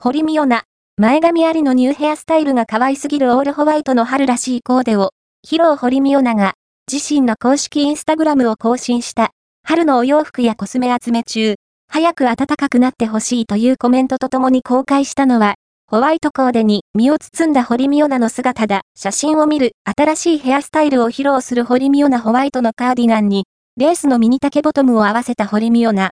堀美央奈、前髪ありのニューヘアスタイルが可愛すぎるオールホワイトの春らしいコーデを、披露堀美央奈が、自身の公式インスタグラムを更新した、春のお洋服やコスメ集め中、早く暖かくなってほしいというコメントとともに公開したのは、ホワイトコーデに身を包んだ堀美央奈の姿だ。写真を見る新しいヘアスタイルを披露する堀美央奈ホワイトのカーディガンに、レースのミニ丈ボトムを合わせた堀美央奈。